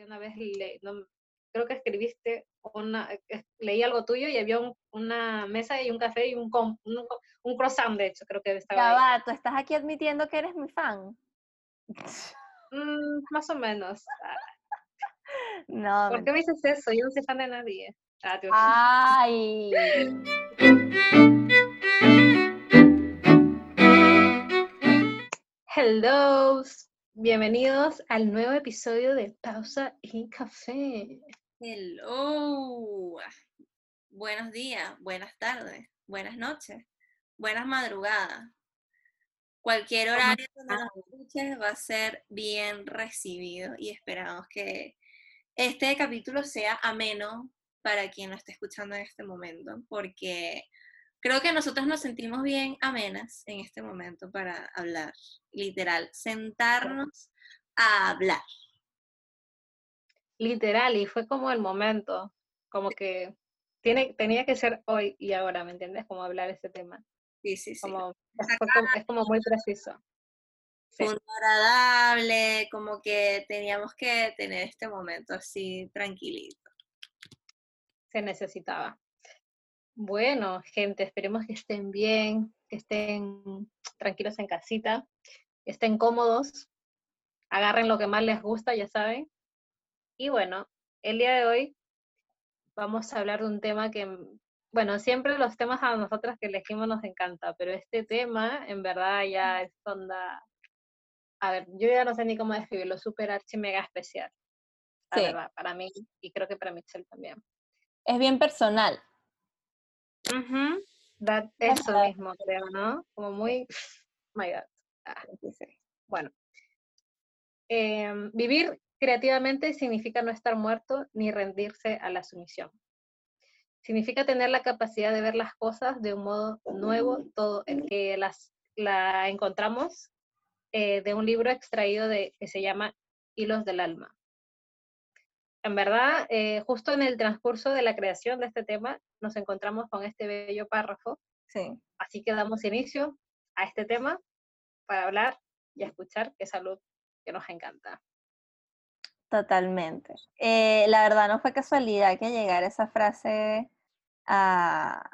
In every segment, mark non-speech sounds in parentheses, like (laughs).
que una vez le, creo que escribiste, una, leí algo tuyo y había una mesa y un café y un, un, un, croissant, de hecho, creo que estaba Ya va, tú estás aquí admitiendo que eres mi fan. Mm, más o menos. (laughs) No. ¿Por qué me dices eso? Yo no soy fan de nadie. Ah, Ay. Hello, bienvenidos al nuevo episodio de Pausa y Café. Hello, buenos días, buenas tardes, buenas noches, buenas madrugadas. Cualquier horario donde nos escuches va a ser bien recibido y esperamos que este capítulo sea ameno para quien lo esté escuchando en este momento, porque creo que nosotros nos sentimos bien amenas en este momento para hablar, literal, sentarnos a hablar. Literal, y fue como el momento, como que tiene, tenía que ser hoy y ahora, ¿me entiendes? Como hablar ese tema. Sí, sí, sí. Como, es, como, muy preciso. Sí. agradable, como que teníamos que tener este momento así tranquilito. Se necesitaba. Bueno, gente, esperemos que estén bien, que estén tranquilos en casita, que estén cómodos, agarren lo que más les gusta, ya saben. Y bueno, el día de hoy vamos a hablar de un tema que bueno, siempre los temas a nosotras que elegimos nos encanta, pero este tema en verdad ya es onda, a ver, yo ya no sé ni cómo describirlo, súper archi mega especial. Sí. Verdad, para mí y creo que para Michelle también. Es bien personal. Eso mismo, creo, ¿no? Como muy, my God. Ah, bueno, em, vivir creativamente significa no estar muerto ni rendirse a la sumisión. Significa tener la capacidad de ver las cosas de un modo nuevo, todo el que las, la encontramos eh, de un libro extraído de, que se llama Hilos del Alma. En verdad, eh, justo en el transcurso de la creación de este tema, nos encontramos con este bello párrafo. Sí. Así que damos inicio a este tema para hablar y escuchar qué salud que nos encanta. Totalmente. Eh, la verdad no fue casualidad que llegara esa frase a,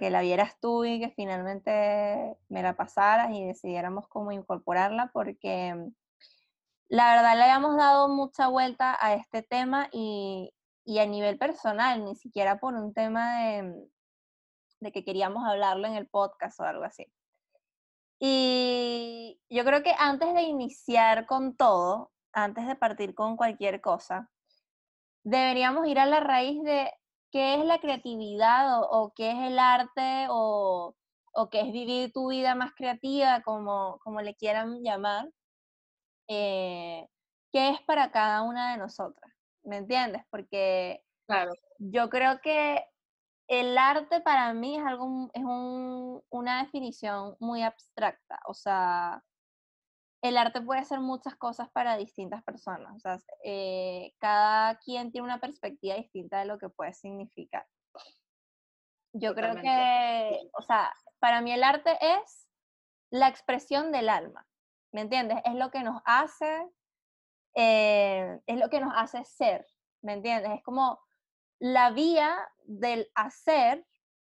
que la vieras tú y que finalmente me la pasaras y decidiéramos cómo incorporarla porque la verdad le habíamos dado mucha vuelta a este tema y, a nivel personal, ni siquiera por un tema de, de que queríamos hablarlo en el podcast o algo así. Y yo creo que antes de iniciar con todo, antes de partir con cualquier cosa, deberíamos ir a la raíz de qué es la creatividad o, qué es el arte o, qué es vivir tu vida más creativa, como, como le quieran llamar, eh, qué es para cada una de nosotras, ¿me entiendes? Porque claro. yo creo que el arte para mí es algo, es una definición muy abstracta, o sea, el arte puede ser muchas cosas para distintas personas. O sea, eh, cada quien tiene una perspectiva distinta de lo que puede significar. Yo creo que, o sea, para mí el arte es la expresión del alma, ¿me entiendes? Es lo que nos hace, eh, es lo que nos hace ser, ¿me entiendes? Es como la vía del hacer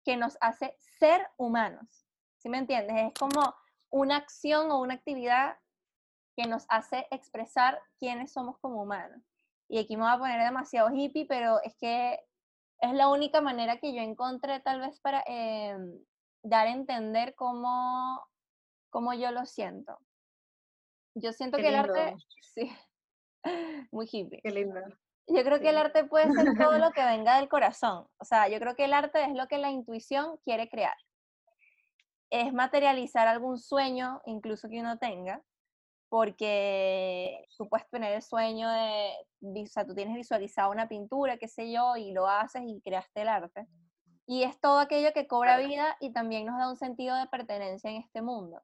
que nos hace ser humanos, ¿sí me entiendes? Es como una acción o una actividad que nos hace expresar quiénes somos como humanos. Y aquí me voy a poner demasiado hippie, pero es que es la única manera que yo encontré tal vez para em, dar a entender cómo, cómo yo lo siento. Yo siento que el arte, sí, (laughs) muy hippie. Qué lindo. Yo creo que el arte puede ser todo (laughs) lo que venga del corazón. O sea, yo creo que el arte es lo que la intuición quiere crear. Es materializar algún sueño, incluso que uno tenga, porque tú puedes tener el sueño de, o sea, tú tienes visualizado una pintura, qué sé yo, y lo haces y creaste el arte. Y es todo aquello que cobra vida y también nos da un sentido de pertenencia en este mundo.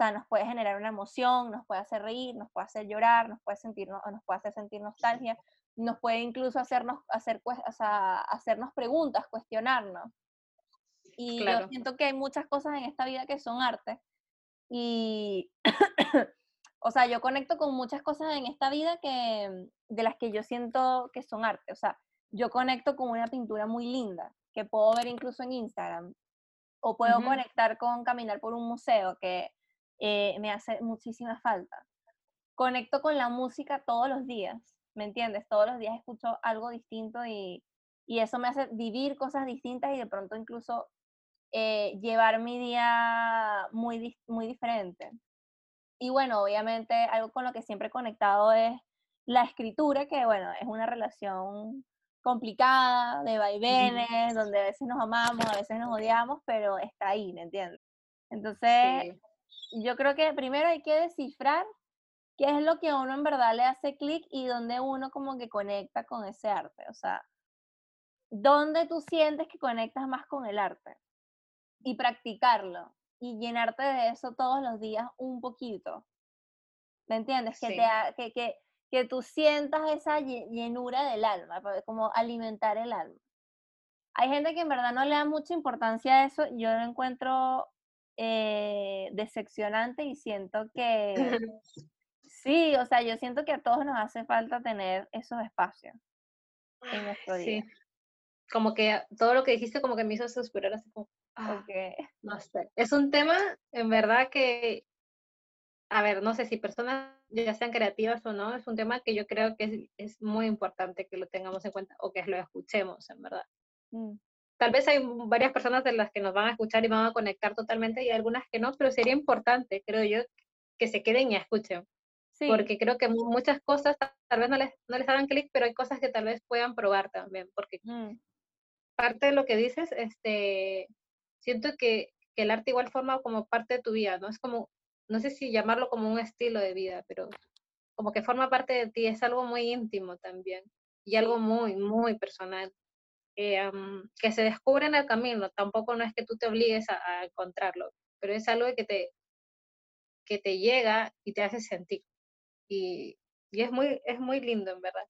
O sea, nos puede generar una emoción, nos puede hacer reír, nos puede hacer llorar, nos puede, sentirnos, nos puede hacer sentir nostalgia, nos puede incluso hacernos, hacer, o sea, hacernos preguntas, cuestionarnos. Y yo siento que hay muchas cosas en esta vida que son arte. Y (coughs) O sea, yo conecto con muchas cosas en esta vida que, de las que yo siento que son arte. O sea, yo conecto con una pintura muy linda que puedo ver incluso en Instagram. O puedo conectar con caminar por un museo que eh, me hace muchísima falta. Conecto con la música todos los días, ¿me entiendes? Todos los días escucho algo distinto y, y eso me hace vivir cosas distintas y de pronto incluso eh, llevar mi día muy, muy diferente. Y bueno, obviamente algo con lo que siempre he conectado es la escritura, que bueno, es una relación complicada, de vaivenes, donde a veces nos amamos, a veces nos odiamos, pero está ahí, ¿me entiendes? Entonces, yo creo que primero hay que descifrar qué es lo que a uno en verdad le hace clic y dónde uno como que conecta con ese arte. O sea, dónde tú sientes que conectas más con el arte y practicarlo y llenarte de eso todos los días un poquito. ¿Me entiendes? Que, te, que, que, tú sientas esa llenura del alma, como alimentar el alma. Hay gente que en verdad no le da mucha importancia a eso. Yo lo encuentro eh, decepcionante y siento que (laughs) sí, o sea, yo siento que a todos nos hace falta tener esos espacios en nuestro día. Sí. Como que todo lo que dijiste como que me hizo suspirar así como, ah, no sé. Es un tema, en verdad, que, a ver, no sé si personas ya sean creativas o no, es un tema que yo creo que es, es muy importante que lo tengamos en cuenta o que lo escuchemos, en verdad. Mm tal vez hay varias personas de las que nos van a escuchar y van a conectar totalmente y algunas que no, pero sería importante, creo yo, que se queden y escuchen. Porque creo que muchas cosas tal vez no les, no les hagan clic, pero hay cosas que tal vez puedan probar también. Porque mm. parte de lo que dices, este, siento que, que, el arte igual forma como parte de tu vida, ¿no? Es como, no sé si llamarlo como un estilo de vida, pero como que forma parte de ti, es algo muy íntimo también y algo muy, muy personal. Eh, que se descubre en el camino. Tampoco no es que tú te obligues a, encontrarlo, pero es algo que te, que te llega y te hace sentir. Y, y es, muy, es muy lindo, en verdad.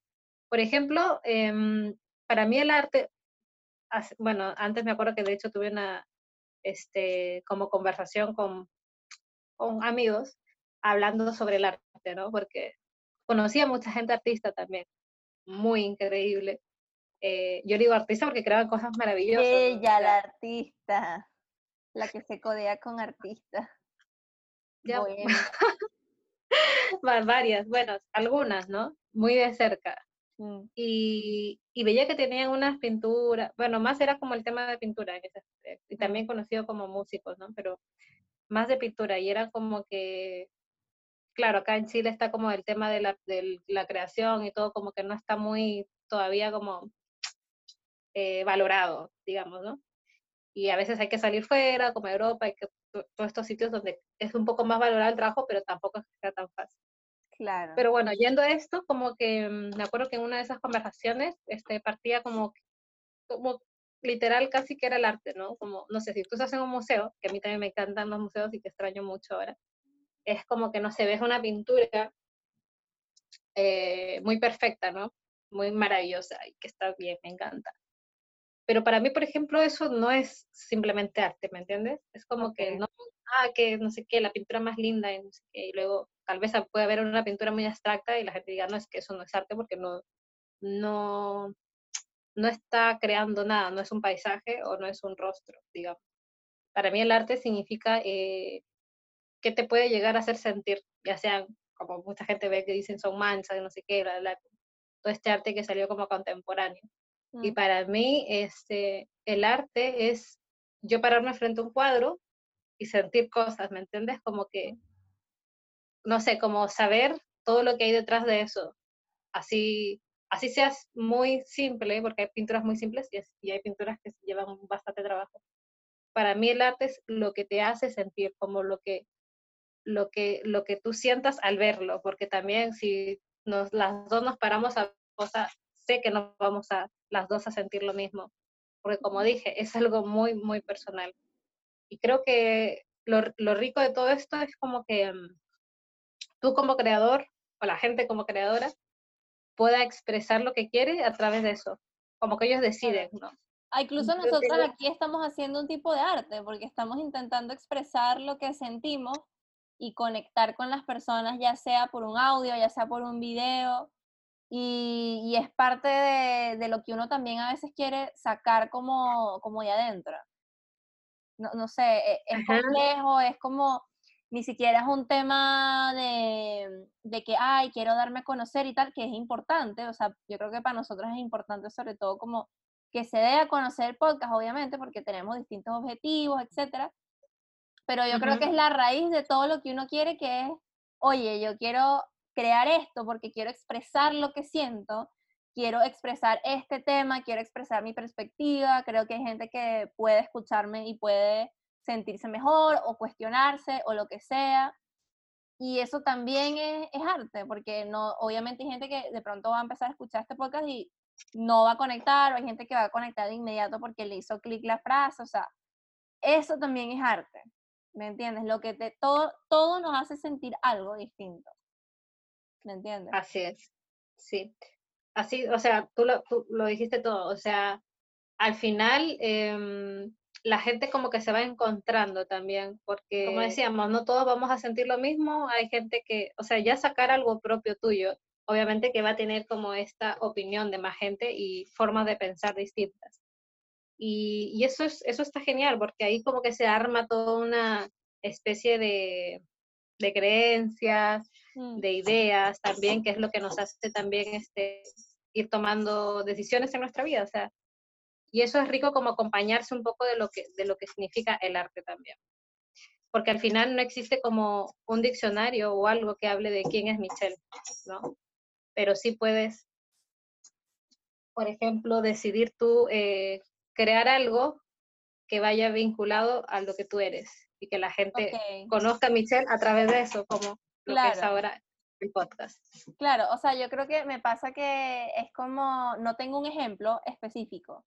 Por ejemplo, em, para mí el arte, bueno, antes me acuerdo que de hecho tuve una este, como conversación con, con amigos hablando sobre el arte, ¿no? Porque conocía mucha gente artista también, muy increíble. Eh, yo digo artista porque crean cosas maravillosas. Ella, la artista, la que se codea con artistas. Ya. (laughs) Varias, bueno, algunas, ¿no? Muy de cerca. Mm. Y, y, veía que tenían unas pinturas, bueno, más era como el tema de pintura, y también conocido como músicos, ¿no? Pero más de pintura, y era como que, claro, acá en Chile está como el tema de la, de la creación y todo, como que no está muy todavía como eh, valorado, digamos, ¿no? Y a veces hay que salir fuera, como Europa, hay que todos estos sitios donde es un poco más valorado el trabajo, pero tampoco es que sea tan fácil. Claro. Pero bueno, yendo a esto, como que mm, me acuerdo que en una de esas conversaciones este, partía como, como literal casi que era el arte, ¿no? Como, no sé, si tú estás en un museo, que a mí también me encantan los museos y que extraño mucho ahora, es como que, no se ves una pintura eh, muy perfecta, ¿no? Muy maravillosa y que está bien, me encanta. Pero para mí, por ejemplo, eso no es simplemente arte, ¿me entiendes? Es como que no, ah, que no sé qué, la pintura más linda y no sé qué, y luego tal vez puede haber una pintura muy abstracta y la gente diga, no, es que eso no es arte porque no, no, no está creando nada, no es un paisaje o no es un rostro, digamos. Para mí el arte significa eh, que te puede llegar a hacer sentir, ya sean, como mucha gente ve que dicen son manchas, no sé qué, todo este arte que salió como contemporáneo. Y mm. para mí, este, el arte es yo pararme frente a un cuadro y sentir cosas, ¿me entiendes? Como que, no sé, como saber todo lo que hay detrás de eso. Así, así seas muy simple, porque hay pinturas muy simples y, y hay pinturas que llevan bastante trabajo. Para mí el arte es lo que te hace sentir, como lo que, lo que, lo que tú sientas al verlo, porque también si nos, las dos nos paramos a cosas, sé que no vamos a las dos a sentir lo mismo, porque como dije, es algo muy, muy personal. Y creo que lo, lo rico de todo esto es como que mm, tú como creador o la gente como creadora pueda expresar lo que quiere a través de eso, como que ellos deciden, ¿no? Ah, incluso nosotros aquí estamos haciendo un tipo de arte, porque estamos intentando expresar lo que sentimos y conectar con las personas, ya sea por un audio, ya sea por un video. Y, y es parte de, de, lo que uno también a veces quiere sacar como, como de adentro. No, no sé, e, es complejo, es como, ni siquiera es un tema de, de, que, ay, quiero darme a conocer y tal, que es importante, o sea, yo creo que para nosotros es importante sobre todo como que se dé a conocer el podcast, obviamente, porque tenemos distintos objetivos, etcétera, pero yo creo que es la raíz de todo lo que uno quiere, que es, oye, yo quiero crear esto porque quiero expresar lo que siento, quiero expresar este tema, quiero expresar mi perspectiva, creo que hay gente que puede escucharme y puede sentirse mejor o cuestionarse o lo que sea. Y eso también es, es, arte, porque no, obviamente hay gente que de pronto va a empezar a escuchar este podcast y no va a conectar, o hay gente que va a conectar de inmediato porque le hizo clic la frase, o sea, eso también es arte, ¿me entiendes? Lo que te, todo, todo nos hace sentir algo distinto, ¿me entiendes? Así es, sí. Así, o sea, tú lo, tú lo dijiste todo, o sea, al final eh, la gente como que se va encontrando también, porque como decíamos, no todos vamos a sentir lo mismo, hay gente que, o sea, ya sacar algo propio tuyo, obviamente que va a tener como esta opinión de más gente y formas de pensar distintas. Y, y eso, es, eso está genial, porque ahí como que se arma toda una especie de, de creencias. De ideas también, que es lo que nos hace también este, ir tomando decisiones en nuestra vida. O sea, y eso es rico como acompañarse un poco de lo que, de lo que significa el arte también. Porque al final no existe como un diccionario o algo que hable de quién es Michelle, ¿no? Pero sí puedes, por ejemplo, decidir tú eh, crear algo que vaya vinculado a lo que tú eres y que la gente conozca a Michelle a través de eso, como lo que es ahora el podcast. Claro, o sea, yo creo que me pasa que es como, no tengo un ejemplo específico,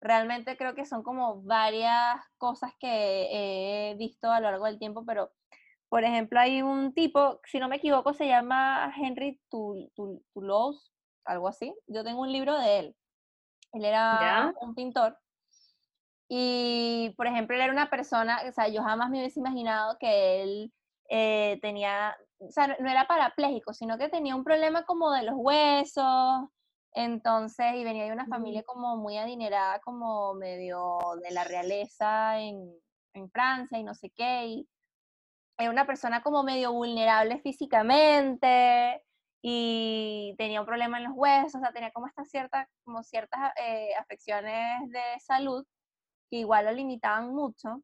realmente creo que son como varias cosas que he visto a lo largo del tiempo, pero por ejemplo hay un tipo, si no me equivoco, se llama Henry Toulouse, algo así. Yo tengo un libro de él. Él era un pintor. Y, por ejemplo, él era una persona, o sea, yo jamás me hubiese imaginado que él eh, tenía, o sea, no era parapléjico, sino que tenía un problema como de los huesos, entonces, y venía de una familia como muy adinerada, como medio de la realeza en, en Francia y no sé qué. Y era una persona como medio vulnerable físicamente y tenía un problema en los huesos, o sea, tenía como, esta cierta, como ciertas eh, afecciones de salud que igual lo limitaban mucho.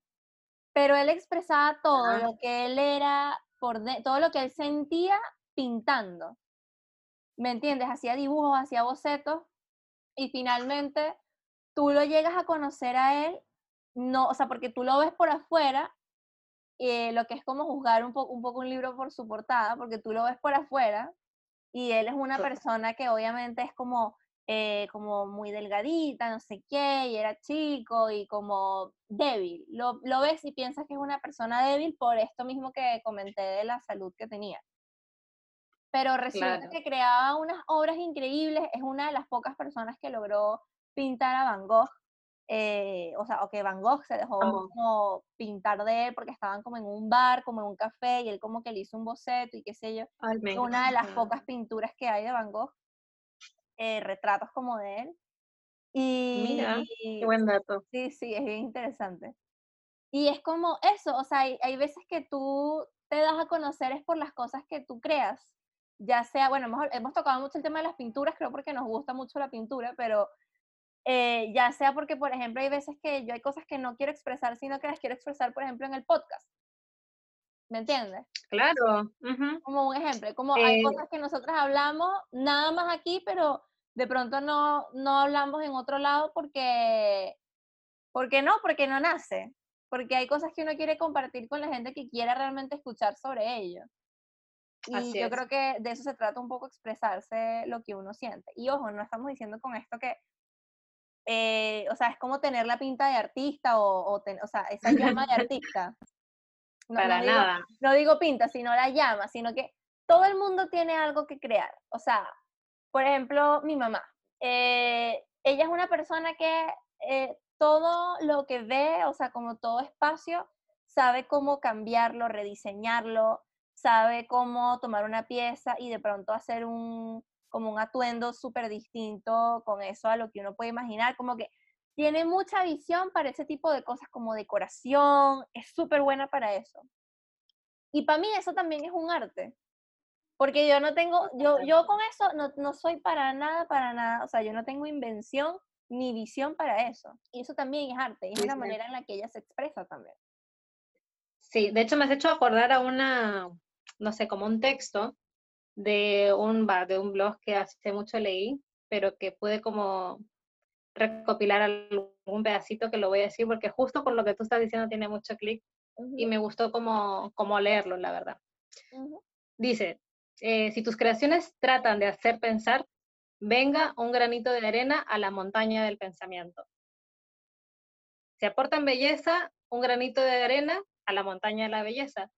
Pero él expresaba todo lo que él era, por todo lo que él sentía pintando. ¿me entiendes? Hacía dibujos, hacía bocetos y finalmente tú lo llegas a conocer a él, no, o sea, porque tú lo ves por afuera, eh, lo que es como juzgar un, un poco un libro por su portada, porque tú lo ves por afuera y él es una persona que obviamente es como, eh, como muy delgadita, no sé qué, y era chico y como débil. Lo, lo ves y piensas que es una persona débil por esto mismo que comenté de la salud que tenía pero resulta que creaba unas obras increíbles, es una de las pocas personas que logró pintar a Van Gogh, eh, o sea, o que Van Gogh se dejó como pintar de él porque estaban como en un bar, como en un café, y él como que le hizo un boceto y qué sé yo. una de las pocas pinturas que hay de Van Gogh, eh, retratos como de él. Y, Mira, qué buen dato. Sí, sí, es bien interesante. Y es como eso, o sea, hay, hay veces que tú te das a conocer es por las cosas que tú creas ya sea, bueno, hemos, hemos, tocado mucho el tema de las pinturas, creo porque nos gusta mucho la pintura, pero eh, ya sea porque, por ejemplo, hay veces que yo hay cosas que no quiero expresar, sino que las quiero expresar, por ejemplo, en el podcast. ¿Me entiendes? Claro. Como un ejemplo, como hay eh cosas que nosotros hablamos nada más aquí, pero de pronto no, no hablamos en otro lado porque, porque no, porque no nace. Porque hay cosas que uno quiere compartir con la gente que quiera realmente escuchar sobre ello. Y yo creo que de eso se trata un poco expresarse lo que uno siente. Y ojo, no estamos diciendo con esto que, eh, o sea, es como tener la pinta de artista o, o, o sea, esa llama de (laughs) artista. No, Para nada. no digo pinta, sino la llama, sino que todo el mundo tiene algo que crear. O sea, por ejemplo, mi mamá. Eh, ella es una persona que eh, todo lo que ve, o sea, como todo espacio, sabe cómo cambiarlo, rediseñarlo, sabe cómo tomar una pieza y de pronto hacer un, como un atuendo súper distinto con eso a lo que uno puede imaginar, como que tiene mucha visión para ese tipo de cosas como decoración, es súper buena para eso. Y para mí eso también es un arte, porque yo no tengo, yo, yo con eso no, no soy para nada, para nada, o sea, yo no tengo invención ni visión para eso. Y eso también es arte, es Sí, una sí. manera en la que ella se expresa también. Sí, de hecho me has hecho acordar a una, no sé, como un texto de un, de un blog que hace mucho leí, pero que pude como recopilar algún pedacito que lo voy a decir, porque justo con lo que tú estás diciendo tiene mucho clic y me gustó como, como leerlo, la verdad. Dice, eh, si tus creaciones tratan de hacer pensar, venga un granito de arena a la montaña del pensamiento. Si aportan belleza, un granito de arena a la montaña de la belleza.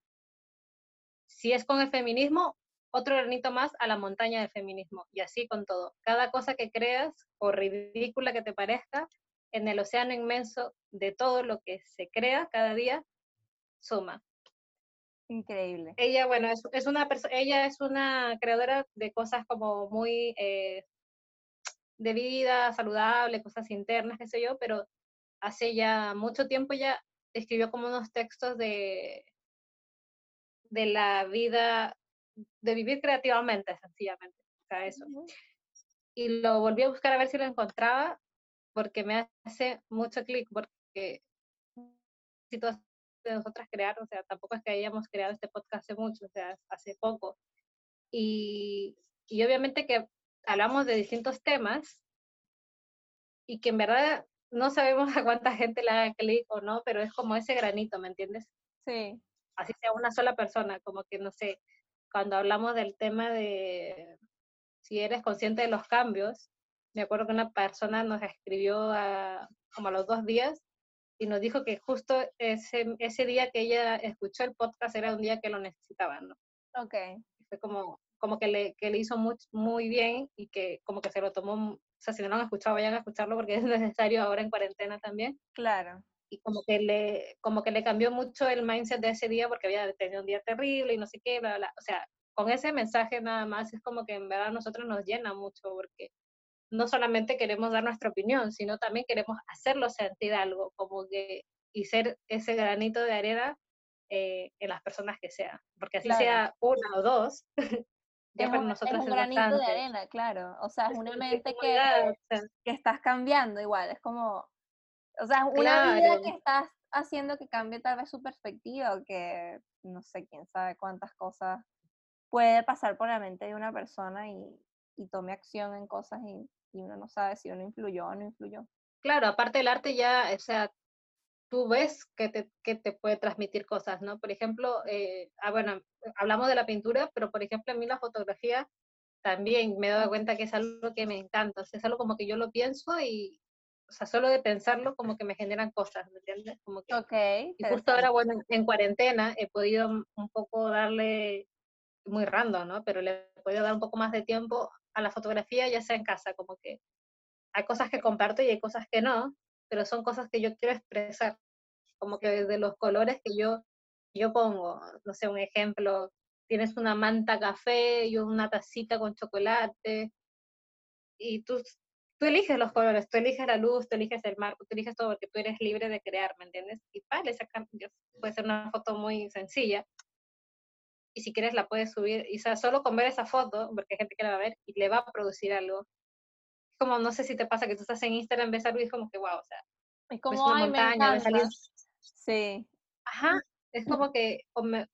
Si es con el feminismo, otro granito más a la montaña del feminismo. Y así con todo. Cada cosa que creas, por ridícula que te parezca, en el océano inmenso de todo lo que se crea cada día, suma. Increíble. Ella, bueno, es, es una ella es una creadora de cosas como muy eh, de vida saludable, cosas internas, qué sé yo, pero hace ya mucho tiempo ya escribió como unos textos de, de la vida, de vivir creativamente, sencillamente. O sea, eso. Y lo volví a buscar a ver si lo encontraba, porque me hace mucho clic, porque si todas de nosotras crear, o sea, tampoco es que hayamos creado este podcast hace mucho, o sea, hace poco. Y, y obviamente que hablamos de distintos temas y que en verdad no sabemos (laughs) a cuánta gente le haga clic o no, pero es como ese granito, ¿me entiendes? Sí. Así sea una sola persona, como que no sé, cuando hablamos del tema de si eres consciente de los cambios, me acuerdo que una persona nos escribió a, como a los dos días y nos dijo que justo ese, ese día que ella escuchó el podcast era un día que lo necesitaba, ¿no? Ok. Fue como, como que, le, que le hizo muy, muy bien y que como que se lo tomó, o sea, si no lo han escuchado, vayan a escucharlo porque (laughs) es necesario ahora en cuarentena también. Claro. Y como que le, como que le cambió mucho el mindset de ese día porque había tenido un día terrible y no sé qué, bla, bla. O sea, con ese mensaje nada más es como que en verdad a nosotros nos llena mucho porque no solamente queremos dar nuestra opinión, sino también queremos hacerlo sentir algo, como que, y ser ese granito de arena eh, en las personas que sean, porque así Claro. sea una o dos, (laughs) ya Es para un, nosotros es un granito de bastante. arena, claro. O sea, es una mente que, o sea, que estás cambiando igual. Es como, o sea, una Claro. vida que estás haciendo que cambie tal vez su perspectiva o que no sé, quién sabe cuántas cosas puede pasar por la mente de una persona y, y tome acción en cosas y, y uno no sabe si uno influyó o no influyó. claro, aparte del arte ya, o sea, tú ves que te, que te puede transmitir cosas, ¿no? Por ejemplo, eh, ah, bueno, hablamos de la pintura, pero por ejemplo a mí la fotografía también me he dado cuenta que es algo que me encanta, o sea, es algo como que yo lo pienso y, o sea, solo de pensarlo como que me generan cosas, ¿me entiendes? Como que, Ok. y justo ahora, bueno, en, en cuarentena he podido un un poco darle, muy random, ¿no? Pero le he podido dar un poco más de tiempo a la fotografía, ya sea en casa, como que hay cosas que comparto y hay cosas que no, pero son cosas que yo quiero expresar, como que desde los colores que yo, yo pongo, no sé, un ejemplo, tienes una manta café y una tacita con chocolate, y tú, tú eliges los colores, tú eliges la luz, tú eliges el marco, tú eliges todo, porque tú eres libre de crear, ¿me entiendes? Y vale, sacar, puede ser una foto muy sencilla, y si quieres la puedes subir, y o sea, solo con ver esa foto, porque hay gente que la va a ver, y le va a producir algo. Como no sé si te pasa que tú estás en Instagram, ves algo y es como que, wow, o sea, Es ves como, una ay, montaña, ves a alguien, encanta. Sí. ajá, es (laughs) como que, o, me-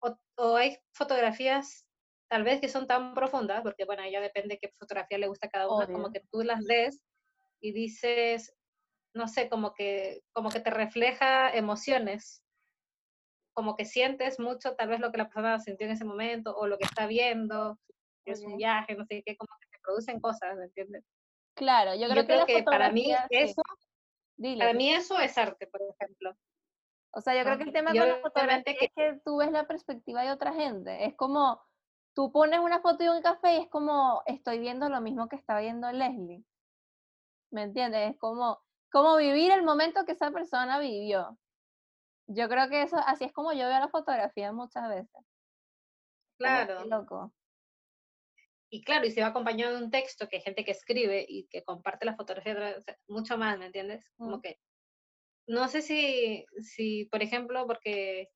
o- o hay fotografías tal vez que son tan profundas, porque bueno, ya depende qué fotografía le gusta a cada uno, como que tú las ves y dices, no sé, como que, como que te refleja emociones, como que sientes mucho tal vez lo que la persona sintió en ese momento o lo que está viendo, si es un viaje, no sé qué, como que te producen cosas, ¿me entiendes? Claro, yo creo yo que creo que para mí sí. eso, Dile, para mí eso es arte, por ejemplo. O sea, yo creo que el tema Y con la fotografía que es que tú ves la perspectiva de otra gente. Es como, tú pones una foto de un café y es como, estoy viendo lo mismo que está viendo Leslie. ¿Me entiendes? Es como, como vivir el momento que esa persona vivió. Yo creo que eso, así es como yo veo la fotografía muchas veces. Qué Claro. loco. Y claro, y se va acompañado de un texto que hay gente que escribe y que comparte la fotografía, otra vez, o sea, mucho más, ¿me entiendes? Como Mm. que, no sé si, si, por ejemplo, porque,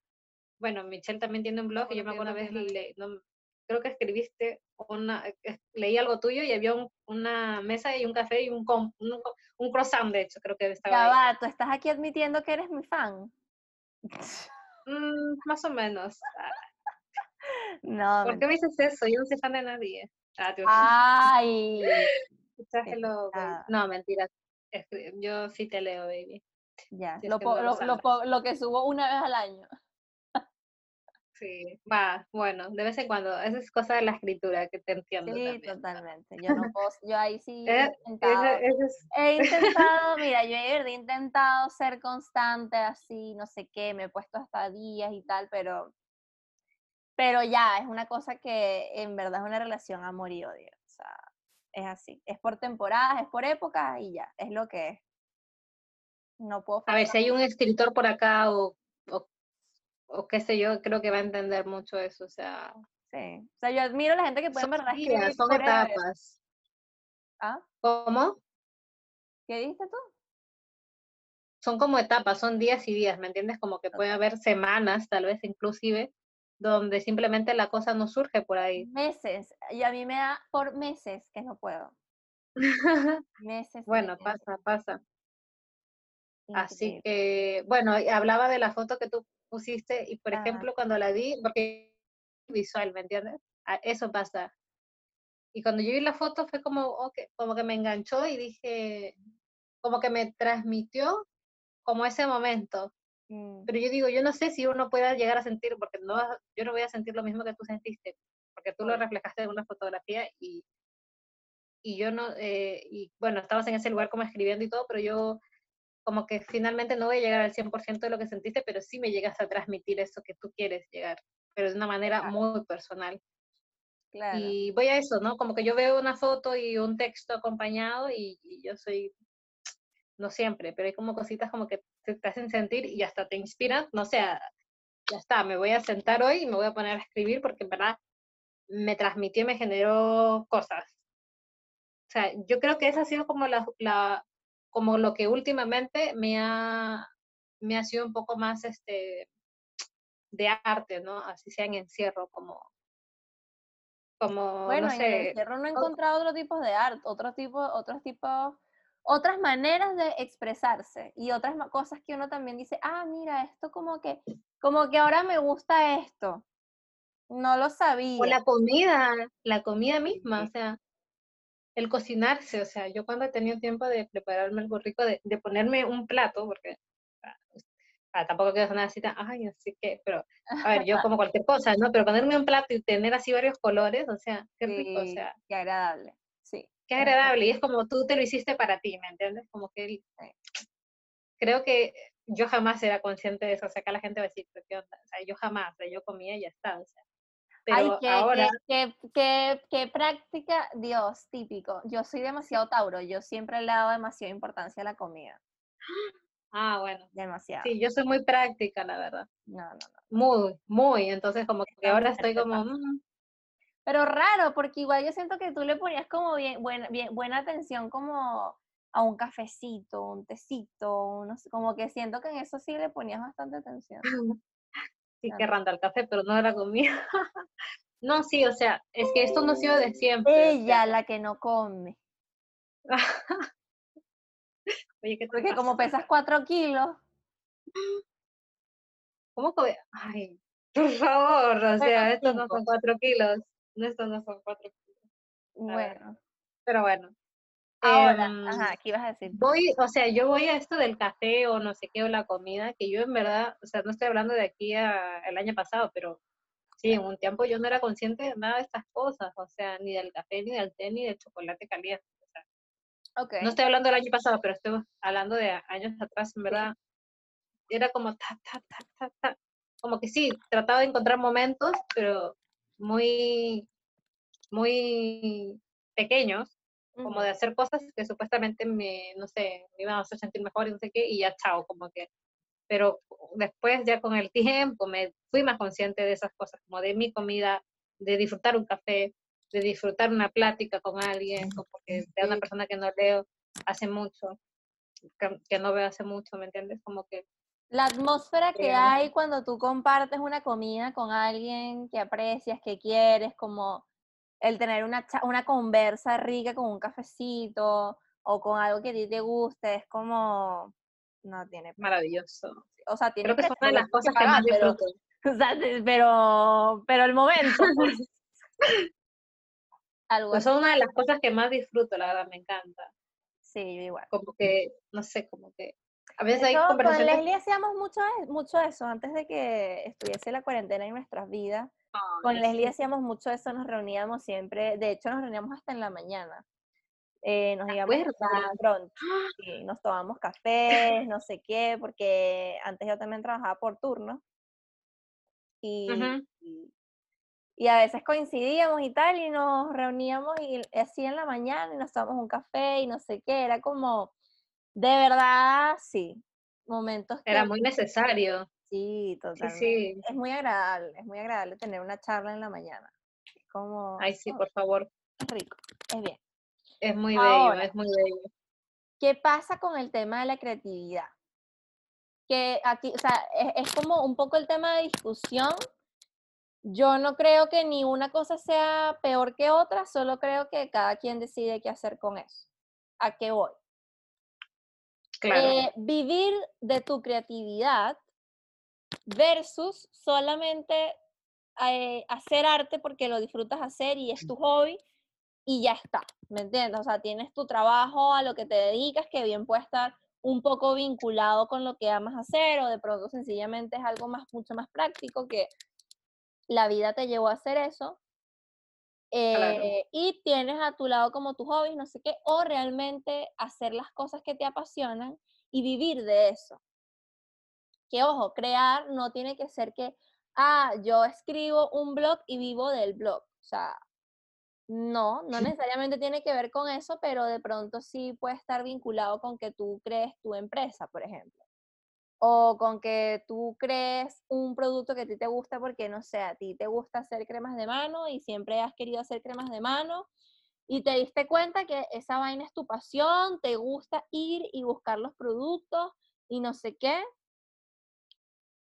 bueno, Michelle también tiene un blog y yo me acuerdo una vez, le- no, creo que escribiste una, eh, leí algo tuyo y había un- una mesa y un café y un, un, un croissant, de hecho, creo que estaba Ya ahí. va, tú estás aquí admitiendo que eres mi fan. Mm, más o menos. Ah, (laughs) No, ¿Por qué me dices eso? Yo no soy fan de nadie. Ah, Ay, (laughs) hello. No, mentira. Yo sí te leo, baby. ya, lo, po- lo lo, lo que subo una vez al año. Sí, va, bueno, de vez en cuando. Esa es cosa de la escritura que te entiendo Sí, también. totalmente. Yo no puedo, yo ahí (laughs) sí Eh, he intentado. Ese- ese es- He (laughs) intentado, mira, yo he intentado ser constante así, no sé qué, me he puesto hasta días y tal, pero, pero ya, es una cosa que en verdad es una relación amor y odio. O sea, es así. Es por temporadas, es por épocas y ya, es lo que es. No puedo A ver, si hay un escritor por acá o, o, o qué sé yo, creo que va a entender mucho eso. O sea, Sí. O sea, yo admiro a la gente que puede verdad escribir son etapas. ¿Ah? ¿Cómo? ¿Qué dijiste tú? Son como etapas, son días y días, ¿me entiendes? Como que puede haber semanas, tal vez inclusive, donde simplemente la cosa no surge por ahí. Meses. Y a mí me da por meses que no puedo. (laughs) Meses. Bueno, meses. pasa, pasa. Así que, bueno, hablaba de la foto que tú pusiste y, por Ajá. ejemplo, cuando la vi, porque visual, ¿me entiendes? Ah, Eso pasa. Y cuando yo vi la foto fue como, ok, como que me enganchó y dije, como que me transmitió como ese momento. Mm, Pero yo digo, yo no sé si uno pueda llegar a sentir, porque no, yo no voy a sentir lo mismo que tú sentiste, porque tú lo reflejaste en una fotografía y, y yo no, eh, y bueno, estabas en ese lugar como escribiendo y todo, pero yo como que finalmente no voy a llegar al 100% de lo que sentiste, pero sí me llegas a transmitir eso que tú quieres llegar, pero de una manera Claro. muy personal. claro. Y voy a eso, ¿no? Como que yo veo una foto y un texto acompañado y, y yo soy, no siempre, pero hay como cositas como que te, hacen sentir y hasta te inspiran, no sé, ya está, me voy a sentar hoy y me voy a poner a escribir porque en verdad me transmitió y me generó cosas. O sea, yo creo que esa ha sido como la, la como lo que últimamente me ha, me ha sido un poco más este de arte, ¿no? Así sea en encierro, como, como, Bueno, no en el encierro no he o- encontrado otro tipo de arte, otro tipo, otros tipos, otras maneras de expresarse y otras cosas que uno también dice, ah, mira, esto como que, como que ahora me gusta esto. No lo o sabía. la comida, la comida misma, o sea, el cocinarse, o sea, yo cuando he tenido tiempo de prepararme algo rico, de, de ponerme un plato, porque ah, ah, tampoco quiero sonar así tan, ay, así que, pero, a ver, yo como cualquier cosa, ¿no? Pero ponerme un plato y tener así varios colores, o sea, qué rico, o sea, qué agradable. Sí. qué agradable, y es como tú te lo hiciste para ti, ¿me entiendes? Como que el- creo que yo jamás era consciente de eso, o sea, acá la gente va a decir, "¿Pero ¿qué onda? O sea, yo jamás, o sea, yo comía y ya está, o sea, Ay, pero qué, ahora, qué, qué, práctica, Dios, típico. Yo soy demasiado Tauro, yo siempre le he dado demasiada importancia a la comida. ah, bueno, Demasiado. sí, yo soy muy práctica, la verdad. No, no, no. Muy, muy. Entonces, como que ahora estoy como, mm, Pero raro, porque igual yo siento que tú le ponías como bien, buena, bien, buena atención como a un cafecito, un tecito, no sé, como que siento que en eso sí le ponías bastante atención. Sí que randa el café, pero no era comida. (laughs) no, sí, o sea, es que esto no ha sido de siempre. o Ella, sea, la que no come. (laughs) Oye, ¿qué te Porque como pasa? pesas cuatro kilos, ¿Cómo que? Ay, por favor, o sea, estos no son cuatro kilos. No, Estos no son cuatro kilos. bueno. Pero bueno. Ahora, em, ajá, ¿qué ibas a decir? Voy, o sea, yo voy a esto del café o no sé qué, o la comida, que yo en verdad, o sea, no estoy hablando de aquí a el año pasado, pero sí, en un tiempo yo no era consciente de nada de estas cosas, o sea, ni del café, ni del té, ni del chocolate caliente. o sea, Ok. no estoy hablando del año pasado, pero estoy hablando de años atrás, en verdad, era como ta, ta, ta, ta, ta. Como que sí, trataba de encontrar momentos, pero muy, muy pequeños, como de hacer cosas que supuestamente me, no sé, me iban a hacer sentir mejor y no sé qué, y ya chao, como que. Pero después ya con el (laughs) tiempo me fui más consciente de esas cosas, como de mi comida, de disfrutar un café, de disfrutar una plática con alguien, como que de una persona que no leo hace mucho, que, que no veo hace mucho, ¿me entiendes? Como que La atmósfera que Eh, hay cuando tú compartes una comida con alguien que aprecias, que quieres, como el tener una, una conversa rica con un cafecito o con algo que a ti te guste, es como, no tiene, maravilloso. o sea, tiene Creo que es precio una de las cosas que más pero- disfruto. (laughs) o sea, te- pero, pero el momento, pues, (laughs) algo Pues son una de las cosas que más disfruto, la verdad, me encanta. sí, yo igual. Como que, no sé, como que a veces hay Eso, con conversaciones. Leslie hacíamos mucho, e- mucho eso antes de que estuviese la cuarentena en nuestras vidas. Con Leslie hacíamos mucho eso, nos reuníamos siempre, de hecho nos reuníamos hasta en la mañana. Eh, nos ¿Te íbamos a acuerdas? brunch y nos tomamos cafés, no sé qué, porque antes yo también trabajaba por turno y, y, y a veces coincidíamos y tal y nos reuníamos y así en la mañana y nos tomamos un café y no sé qué, era como, de verdad, sí, momentos que Era muy necesario. Sí, totalmente. sí. Es muy agradable, es muy agradable tener una charla en la mañana. Es como, Ay, sí, oh, por favor. es rico, es bien. Es muy bello, es muy bello. ¿Qué pasa con el tema de la creatividad? Que aquí, o sea, es, es como un poco el tema de discusión. Yo no creo que ni una cosa sea peor que otra, solo creo que cada quien decide qué hacer con eso. ¿A qué voy? Claro. Eh, vivir de tu creatividad versus solamente eh, hacer arte porque lo disfrutas hacer y es tu hobby y ya está, ¿me entiendes? O sea, tienes tu trabajo a lo que te dedicas, que bien puede estar un poco vinculado con lo que amas hacer o de pronto sencillamente es algo más, mucho más práctico que la vida te llevó a hacer eso. Claro. eh, y tienes a tu lado como tus hobbies, no sé qué, o realmente hacer las cosas que te apasionan y vivir de eso. Que ojo, crear no tiene que ser que, ah, yo escribo un blog y vivo del blog. O sea, no, no necesariamente tiene que ver con eso, pero de pronto sí puede estar vinculado con que tú crees tu empresa, por ejemplo. O con que tú crees un producto que a ti te gusta porque, no sé, a ti te gusta hacer cremas de mano y siempre has querido hacer cremas de mano y te diste cuenta que esa vaina es tu pasión, te gusta ir y buscar los productos y no sé qué.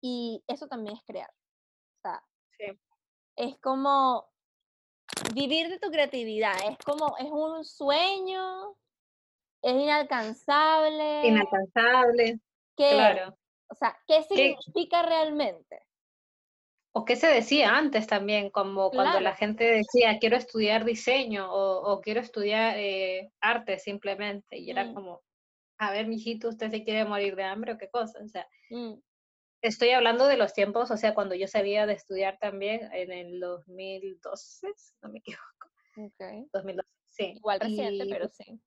Y eso también es crear. O sea, Sí. es como vivir de tu creatividad, es como, es un sueño, es inalcanzable. Inalcanzable. ¿Qué? Claro. O sea, ¿qué ¿Qué- significa realmente? O qué se decía antes también, como cuando la gente decía, quiero estudiar diseño o, o quiero estudiar eh, arte simplemente. Y era Mm. como, a ver, mijito, ¿usted se quiere morir de hambre o qué cosa? O sea, Mm, estoy hablando de los tiempos, o sea, cuando yo salía de estudiar también en el 2012, si no me equivoco, ok. 2012, sí. Igual reciente, Y, pero sí.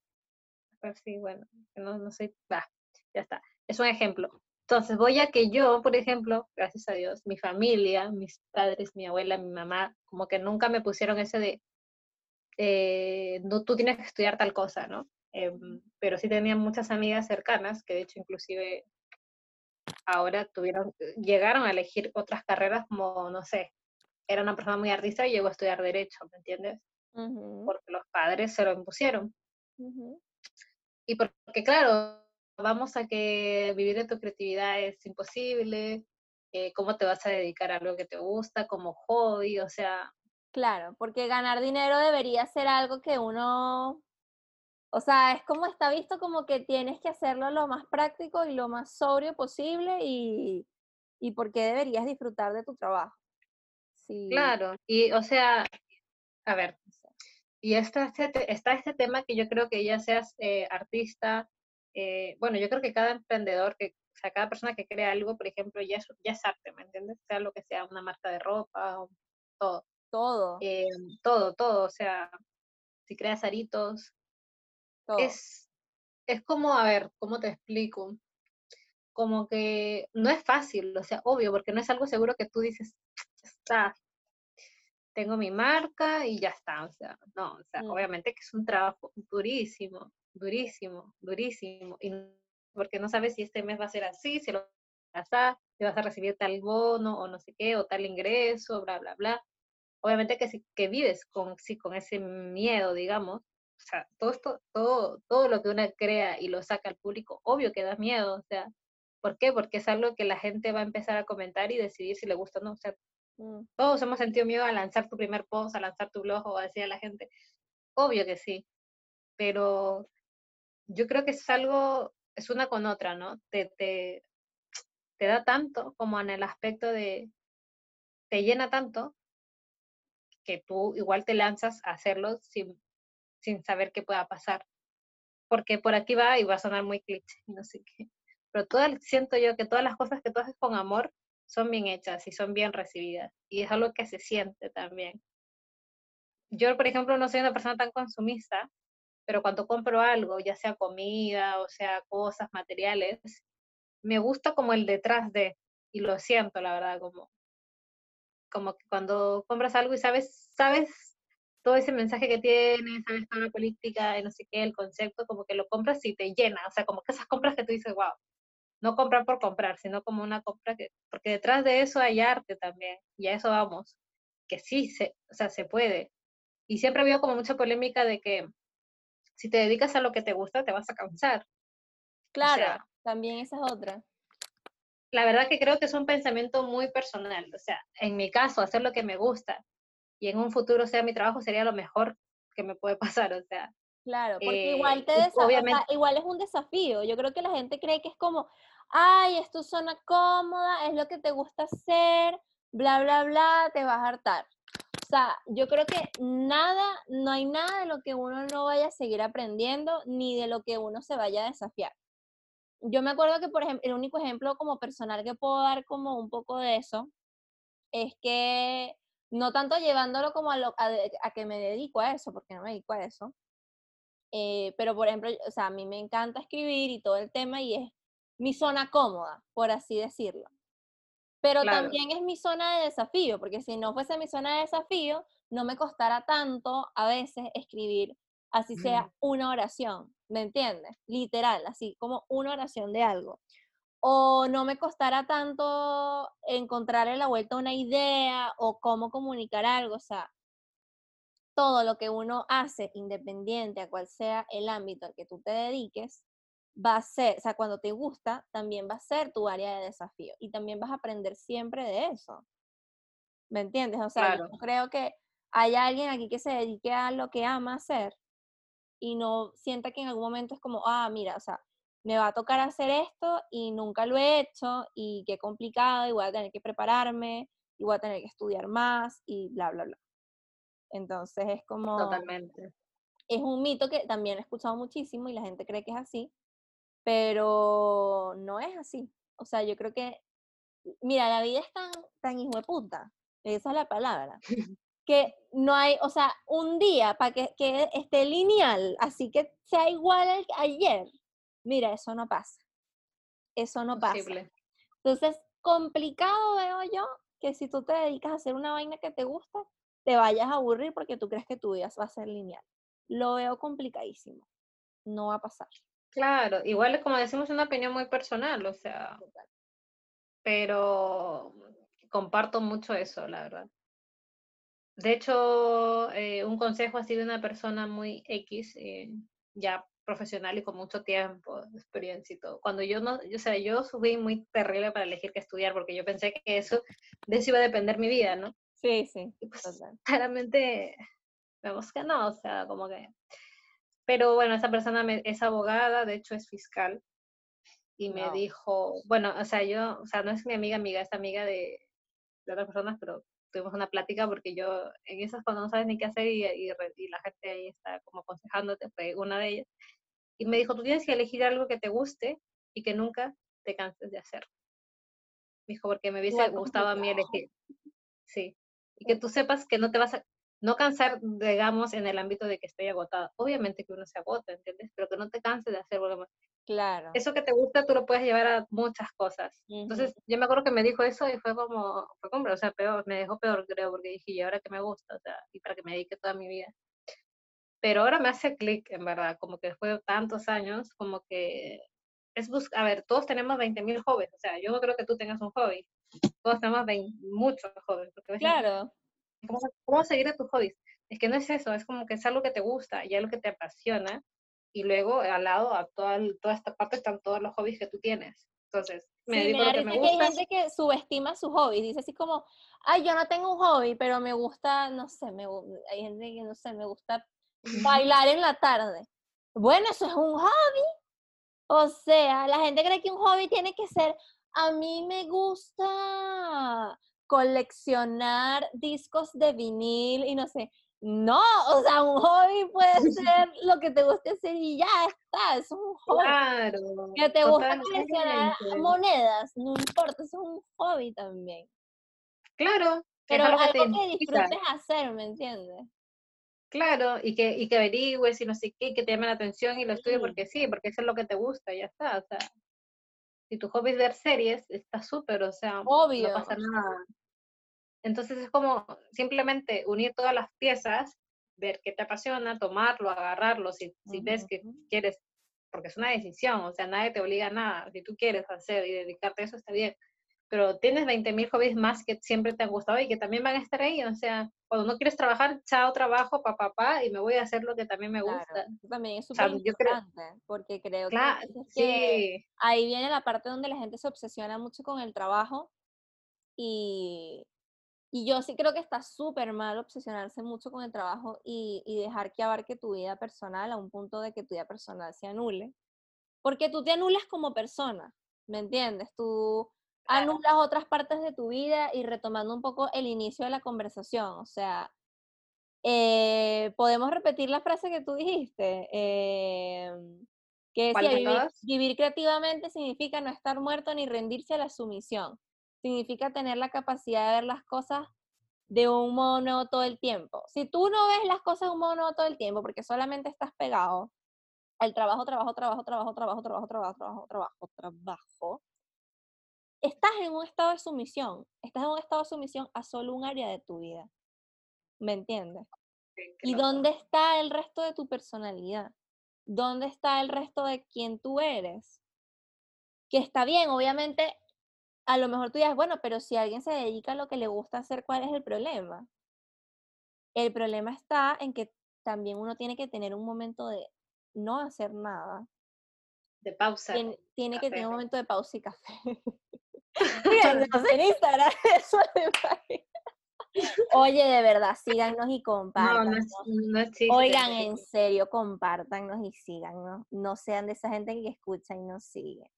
pues, sí, bueno, no, no soy, bah, ya está. Es un ejemplo. Entonces, voy a que yo, por ejemplo, gracias a Dios, mi familia, mis padres, mi abuela, mi mamá, como que nunca me pusieron ese de, eh, no, tú tienes que estudiar tal cosa, ¿no? Em, pero sí tenía muchas amigas cercanas, que de hecho inclusive ahora tuvieron, llegaron a elegir otras carreras como, no sé, era una persona muy artista y llegó a estudiar derecho, ¿me entiendes? Porque los padres se lo impusieron. Y porque, claro, vamos a que vivir de tu creatividad es imposible, eh, cómo te vas a dedicar a algo que te gusta como hobby, o sea, Claro, porque ganar dinero debería ser algo que uno, o sea, es como está visto como que tienes que hacerlo lo más práctico y lo más sobrio posible y, y porque deberías disfrutar de tu trabajo. Sí, claro, y o sea, a ver, y está este, te- está este tema que yo creo que ya seas eh, artista, eh, bueno, yo creo que cada emprendedor, que, o sea, cada persona que crea algo, por ejemplo, ya es, ya es arte, ¿me entiendes? Sea lo que sea, una marca de ropa, o todo, Todo, eh, todo, todo, o sea, si creas aritos, todo. es, es como, a ver, ¿cómo te explico? Como que no es fácil, o sea, obvio, porque no es algo seguro que tú dices, "Ya está, tengo mi marca y ya está, o sea, no, o sea, Mm. obviamente que es un trabajo durísimo, durísimo, durísimo, y porque no sabes si este mes va a ser así, si el embarazada y vas a recibir tal bono o no sé qué, o tal ingreso, bla, bla, bla. Obviamente que si que vives con, sí, con ese miedo, digamos, o sea, todo esto, todo, todo lo que uno crea y lo saca al público, obvio que da miedo, o sea, ¿por qué? Porque es algo que la gente va a empezar a comentar y decidir si le gusta o no, o sea, mm. todos hemos sentido miedo a lanzar tu primer post, a lanzar tu blog o a decir a la gente, obvio que sí, pero yo creo que es algo, es una con otra, ¿no? Te, te, te da tanto como en el aspecto de, te llena tanto que tú igual te lanzas a hacerlo sin, sin saber qué pueda pasar. Porque por aquí va y va a sonar muy cliché, no sé qué. Pero todo, siento yo que todas las cosas que tú haces con amor son bien hechas y son bien recibidas. Y es algo que se siente también. Yo, por ejemplo, no soy una persona tan consumista, pero cuando compro algo, ya sea comida o sea cosas materiales, me gusta como el detrás de, y lo siento, la verdad, como, como que cuando compras algo y sabes, sabes todo ese mensaje que tiene, sabes toda la política no sé qué, el concepto, como que lo compras y te llena, o sea, como que esas compras que tú dices, wow, no comprar por comprar, sino como una compra que, porque detrás de eso hay arte también, y a eso vamos, que sí, se, o sea, se puede. Y siempre ha habido como mucha polémica de que si te dedicas a lo que te gusta, te vas a cansar. Claro, también esa es otra. La verdad que creo que es un pensamiento muy personal. O sea, en mi caso, hacer lo que me gusta y en un futuro sea mi trabajo sería lo mejor que me puede (laughs) pasar. O sea, Claro, porque igual te eh, obviamente, igual es un desafío. Yo creo que la gente cree que es como, ay, es tu zona cómoda, es lo que te gusta hacer, bla, bla, bla, te vas a hartar. O sea, yo creo que nada, no hay nada de lo que uno no vaya a seguir aprendiendo, ni de lo que uno se vaya a desafiar. Yo me acuerdo que, por ejemplo, el único ejemplo como personal que puedo dar como un poco de eso, es que no tanto llevándolo como a, a, que me dedico a eso, porque no me dedico a eso, eh, pero por ejemplo, o sea, a mí me encanta escribir y todo el tema y es mi zona cómoda, por así decirlo. Pero también es mi zona de desafío, porque si no fuese mi zona de desafío, no me costara tanto a veces escribir, así sea una oración, ¿me entiendes? Literal, así como una oración de algo. O no me costara tanto encontrarle la vuelta a una idea o cómo comunicar algo, o sea, todo lo que uno hace, independiente a cual sea el ámbito al que tú te dediques, va a ser, o sea, cuando te gusta, también va a ser tu área de desafío y también vas a aprender siempre de eso. ¿Me entiendes? O sea, yo creo que hay alguien aquí que se dedique a lo que ama hacer y no sienta que en algún momento es como, ah, mira, o sea, me va a tocar hacer esto y nunca lo he hecho y qué complicado y voy a tener que prepararme y voy a tener que estudiar más y bla, bla, bla. Entonces es como... Totalmente. Es un mito que también he escuchado muchísimo y la gente cree que es así, pero no es así. O sea, yo creo que, mira, la vida es tan, tan hijo de puta, esa es la palabra, (laughs) que no hay, o sea, un día para que, que, esté lineal, así que sea igual al ayer, mira, eso no pasa. Eso no pasa. Entonces, complicado veo yo que si tú te dedicas a hacer una vaina que te gusta, te vayas a aburrir porque tú crees que tu vida va a ser lineal. Lo veo complicadísimo. No va a pasar. Claro, igual es como decimos una opinión muy personal, o sea, pero comparto mucho eso, la verdad. De hecho, eh, un consejo así de una persona muy X, eh, ya profesional y con mucho tiempo experiencia y todo. Cuando yo no, yo, o sea, yo subí muy terrible para elegir qué estudiar porque yo pensé que eso, de eso iba a depender mi vida, ¿no? Sí, sí. pues, claramente vemos que no, o sea, como que... Pero bueno, esa persona es abogada, de hecho es fiscal, y me dijo, bueno, o sea, yo, o sea, no es mi amiga, amiga, es amiga de, de otras personas, pero tuvimos una plática porque yo en esas cuando no sabes ni qué hacer y, y, y, la gente ahí está como aconsejándote, fue una de ellas. Y me dijo, tú tienes que elegir algo que te guste y que nunca te canses de hacer. Dijo, porque me hubiese gustado a mí elegir. Sí y que tú sepas que no te vas a no cansar, digamos, en el ámbito de que estoy agotada. Obviamente que uno se agota, ¿entiendes? Pero que no te canses de hacer algo Claro. Eso que te gusta, tú lo puedes llevar a muchas cosas. Entonces, yo me acuerdo que me dijo eso y fue como, fue como, o sea, peor, me dejó peor, creo, porque dije, ¿y ahora que me gusta? O sea, y para que me dedique toda mi vida. Pero ahora me hace clic, en verdad, como que después de tantos años, como que es buscar, a ver, todos tenemos 20.000 hobbies, o sea, yo no creo que tú tengas un hobby, todos tenemos 20 muchos hobbies, Claro. ¿cómo, cómo seguir a tus hobbies? Es que no es eso, es como que es algo que te gusta y algo que te apasiona, y luego al lado, a toda, toda esta parte están todos los hobbies que tú tienes. Entonces, me Sí, dedico me a da lo que me que hay gusta. gente que subestima sus hobbies. Dice así como, ay, yo no tengo un hobby, pero me gusta, no sé, me, hay gente que, no sé, me gusta bailar en la tarde. Bueno, eso es un hobby. O sea, la gente cree que un hobby tiene que ser, a mí me gusta coleccionar discos de vinil y no sé. No, o sea, un hobby puede ser lo que te guste hacer y ya está, es un hobby. Claro. Que te gusta coleccionar monedas, no importa, eso es un hobby también. Claro, Pero es algo que te que disfrutes hacer, ¿me entiendes? Claro, y que, y que averigües y no sé qué, que te llame la atención y lo estudies Sí. porque sí, porque eso es lo que te gusta, ya está. O sea, si tu hobby es ver series, está súper, o sea, Obvio. no pasa nada. Entonces es como simplemente unir todas las piezas, ver qué te apasiona, tomarlo, agarrarlo, si, si ves que quieres, porque es una decisión, o sea, nadie te obliga a nada. Si tú quieres hacer y dedicarte a eso, está bien. Pero tienes 20.000 hobbies más que siempre te han gustado y que también van a estar ahí. O sea, cuando no quieres trabajar, chao trabajo, papá, papá, y me voy a hacer lo que también me gusta. Claro, también es O sea, súper creo- importante, porque creo Claro, que sí, ahí viene la parte donde la gente se obsesiona mucho con el trabajo y, y yo sí creo que está súper mal obsesionarse mucho con el trabajo y, y dejar que abarque tu vida personal a un punto de que tu vida personal se anule, porque tú te anulas como persona, ¿me entiendes? Tú anulas otras partes de tu vida y retomando un poco el inicio de la conversación, o sea, eh, podemos repetir la frase que tú dijiste, em, que ¿Cuál decía, de vivir, vivir creativamente significa no estar muerto ni rendirse a la sumisión, significa tener la capacidad de ver las cosas de un modo nuevo todo el tiempo. Si tú no ves las cosas de un modo nuevo todo el tiempo, porque solamente estás pegado al trabajo, trabajo, trabajo, trabajo, trabajo, trabajo, trabajo, trabajo, trabajo, trabajo, estás en un estado de sumisión, estás en un estado de sumisión a solo un área de tu vida. ¿Me entiendes? ¿Y dónde está el resto de tu personalidad? ¿Dónde está el resto de quién tú eres? Que está bien, obviamente, a lo mejor tú dices, bueno, pero si alguien se dedica a lo que le gusta hacer, ¿cuál es el problema? El problema está en que también uno tiene que tener un momento de no hacer nada. De pausa. Tiene, tiene que tener un momento de pausa y café. (laughs) Síganos en Instagram. (laughs) Oye, de verdad, síganos y compartan. no no. Oigan, en serio, compártanos y síganos. No sean de esa gente que escucha y no sigue.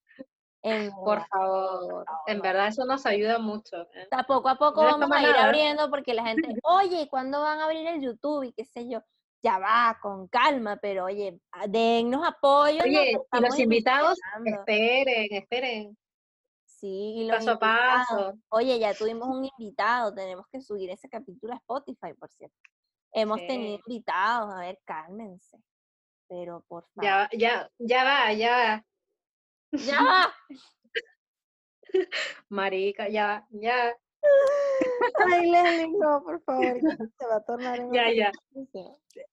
En Por verdad. favor, en verdad eso nos ayuda mucho. ¿eh? O sea, poco a poco vamos a ir nada. abriendo porque la gente, oye, ¿cuándo van a abrir el YouTube? Y qué sé yo. Ya va, con calma, pero oye, dennos apoyo. Oye, y los invitados, esperen, esperen, Sí, y los paso a paso. Oye, ya tuvimos un invitado, tenemos que subir ese capítulo a Spotify, por cierto. Hemos tenido invitados, a ver, cálmense. Pero por favor. Ya, ya, ya va, ya va. ¡Ya (laughs) va! Marica, ya, ya, Ay, (laughs) Leslie, no, por favor, se va a tornar en ya, ya.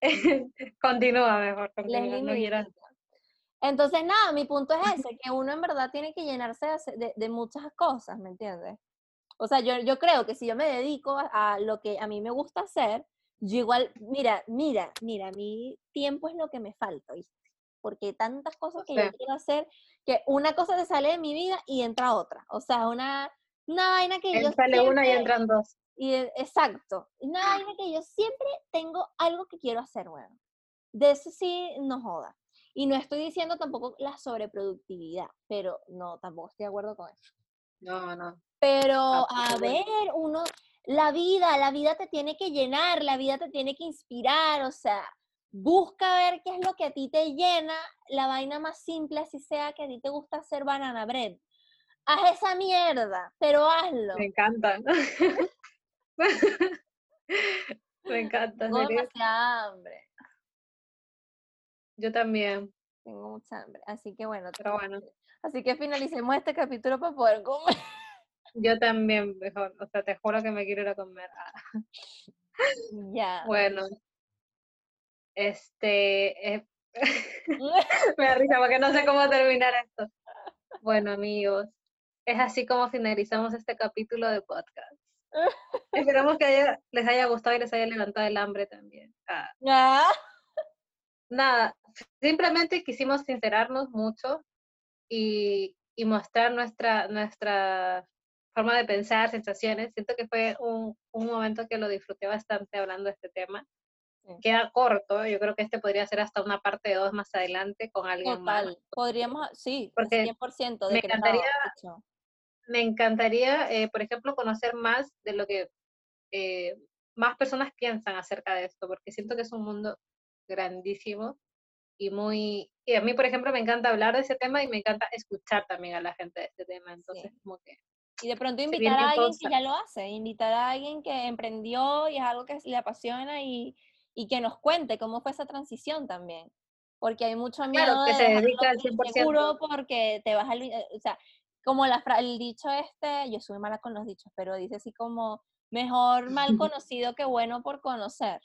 (laughs) Continúa mejor, continúa, Leslie no. Entonces, nada, mi punto es (laughs) ese, que uno en verdad tiene que llenarse de, muchas cosas, ¿me entiendes? O sea, yo, yo creo que si yo me dedico a, a lo que a mí me gusta hacer, yo igual, mira, mira, mira, mi tiempo es lo que me falta, ¿viste? Porque hay tantas cosas O que sea. yo quiero hacer, que una cosa se sale de mi vida y entra otra. O sea, una, una vaina que yo Él sale una y entran dos. y exacto. Una vaina que yo siempre tengo algo que quiero hacer, bueno. De eso sí, no joda. Y no estoy diciendo tampoco la sobreproductividad, pero no, tampoco estoy de acuerdo con eso. No, no. Pero, a ver, uno, la vida, la vida te tiene que llenar, la vida te tiene que inspirar, o sea, busca ver qué es lo que a ti te llena, la vaina más simple, así sea que a ti te gusta hacer banana bread. Haz esa mierda, pero hazlo. Me encanta. (laughs) Me encanta, serio. demasiada hambre. Yo también, Tengo mucha hambre. Así que bueno, pero bueno, así que finalicemos este capítulo para poder comer. yo también, mejor. O sea, te juro que me quiero ir a comer. (laughs) Ya. (laughs) Bueno, este, eh, (laughs) me da risa porque no sé cómo terminar esto. Bueno, amigos, es así como finalizamos este capítulo de podcast. Esperamos que haya- les haya gustado y les haya levantado el hambre también. Ah, Ah, nada, simplemente quisimos sincerarnos mucho y, y mostrar nuestra, nuestra forma de pensar, sensaciones. Siento que fue un, un momento que lo disfruté bastante hablando de este tema. Sí. Queda corto, yo creo que este podría ser hasta una parte dos más adelante con alguien más. Total. Podríamos, sí, Porque 100% de me encantaría- de. Me encantaría, eh, por ejemplo, conocer más de lo que eh, más personas piensan acerca de esto, porque siento que es un mundo grandísimo y muy... Y a mí, por ejemplo, me encanta hablar de ese tema y me encanta escuchar también a la gente de este tema. Entonces, como que... Y de pronto invitar a alguien que ya lo hace, invitar a alguien que emprendió y es algo que le apasiona y, y que nos cuente cómo fue esa transición también. Porque hay mucho miedo Claro, que de se dedica al inseguro 100%. porque te vas al... O sea, como la el dicho este, yo soy mala con los dichos, pero dice así como, mejor mal (laughs) conocido que bueno por conocer.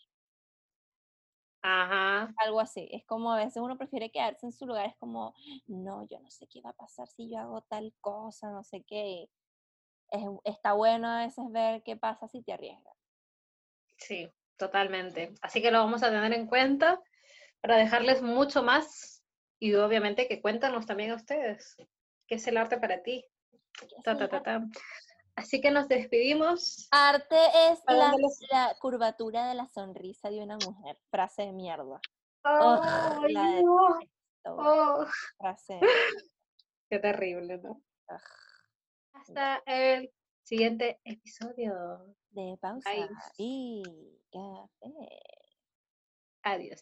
Ajá. algo así. Es como a veces uno prefiere quedarse en su lugar, es como, no, yo no sé qué va a pasar si yo hago tal cosa, no sé qué. Es, está bueno a veces ver qué pasa si te arriesgas. Sí, totalmente. Así que lo vamos a tener en cuenta para dejarles mucho más y obviamente que cuéntanos también a ustedes qué es el arte para ti. ¿Qué es Ta, ta, ta. Así que nos despedimos. Arte es la, curvatura de la sonrisa de una mujer. Frase de mierda. Ay, la de- no. Esto, Oh, Frase. (laughs) qué terrible, ¿no? Hasta el siguiente episodio. de pausa y café. Adiós.